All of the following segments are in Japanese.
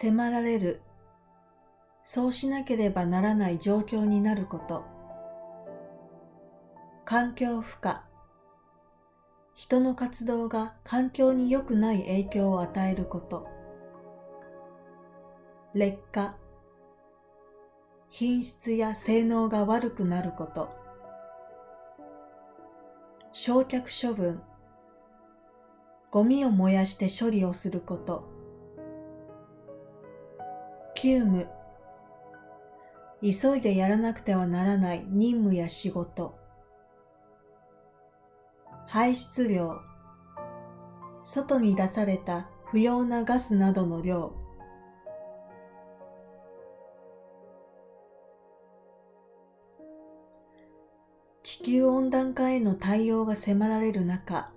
迫られる、そうしなければならない状況になること。環境負荷、人の活動が環境に良くない影響を与えること。劣化、品質や性能が悪くなること。焼却処分、ゴミを燃やして処理をすること。急務、急いでやらなくてはならない任務や仕事。排出量、外に出された不要なガスなどの量。地球温暖化への対応が迫られる中、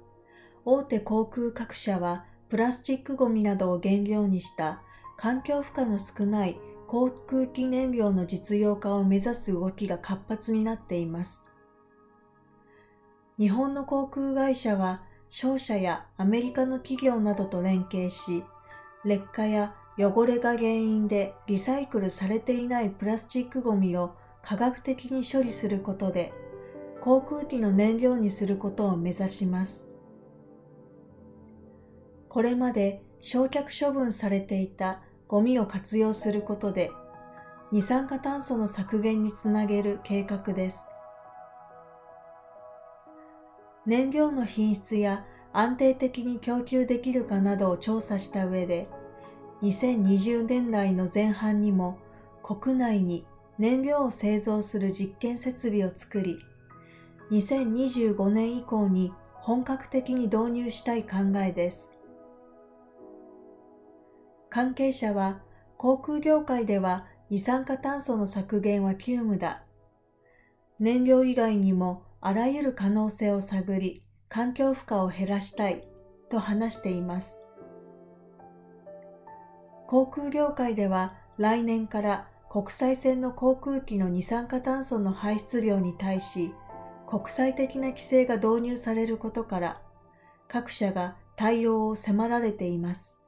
大手航空各社はプラスチックごみなどを原料にした環境負荷の少ない航空機燃料の実用化を目指す動きが活発になっています。日本の航空会社は商社やアメリカの企業などと連携し、劣化や汚れが原因でリサイクルされていないプラスチックごみを科学的に処理することで、航空機の燃料にすることを目指します。これまで焼却処分されていたゴミを活用することで二酸化炭素の削減につなげる計画です。燃料の品質や安定的に供給できるかなどを調査した上で、2020年代の前半にも国内に燃料を製造する実験設備を作り、2025年以降に本格的に導入したい考えです。関係者は航空業界では二酸化炭素の削減は急務だ。燃料以外にもあらゆる可能性を探り、環境負荷を減らしたいと話しています。航空業界では来年から国際線の航空機の二酸化炭素の排出量に対し国際的な規制が導入されることから各社が対応を迫られています。